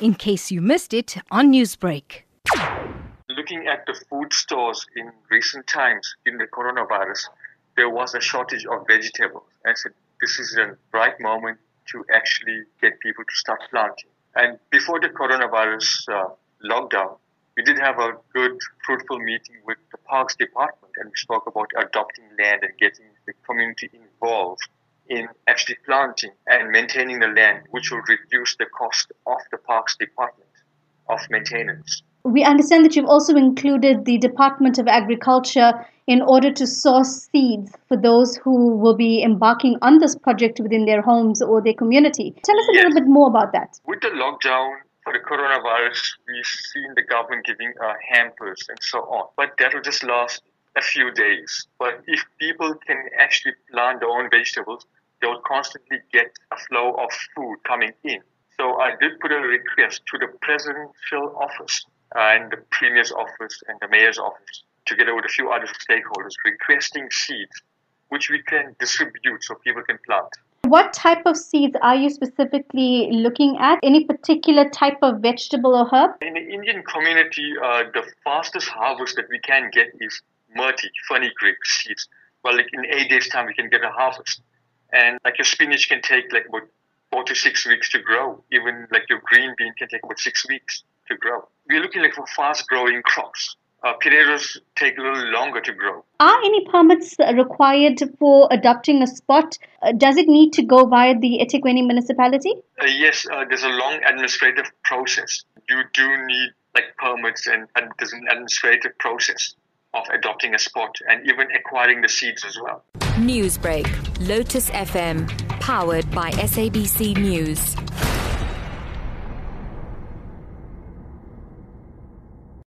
in case you missed it on Newsbreak. Looking at the food stores in recent times in the coronavirus, there was a shortage of vegetables. I said, this is a right moment to actually get people to start planting. And before the coronavirus uh, lockdown, we did have a good, fruitful meeting with the Parks Department, and we spoke about adopting land and getting the community involved in actually planting and maintaining the land, which will reduce the cost of the Parks Department of maintenance. We understand that you've also included the Department of Agriculture in order to source seeds for those who will be embarking on this project within their homes or their community. Tell us a yes. little bit more about that. With the lockdown, for the coronavirus, we've seen the government giving uh, hampers and so on. But that will just last a few days. But if people can actually plant their own vegetables, they will constantly get a flow of food coming in. So I did put a request to the presidential office and the premier's office and the mayor's office, together with a few other stakeholders, requesting seeds which we can distribute so people can plant. What type of seeds are you specifically looking at? Any particular type of vegetable or herb? In the Indian community, uh, the fastest harvest that we can get is methi, fenugreek seeds. Well, like in eight days' time, we can get a harvest. And like your spinach can take like about four to six weeks to grow. Even like your green bean can take about six weeks to grow. We're looking like for fast-growing crops uh, potatoes take a little longer to grow. Are any permits required for adopting a spot? Uh, does it need to go via the eThekwini municipality? Uh, yes, uh, there's a long administrative process. You do need like permits and, and there's an administrative process of adopting a spot and even acquiring the seeds as well. Newsbreak, Lotus FM, powered by SABC News.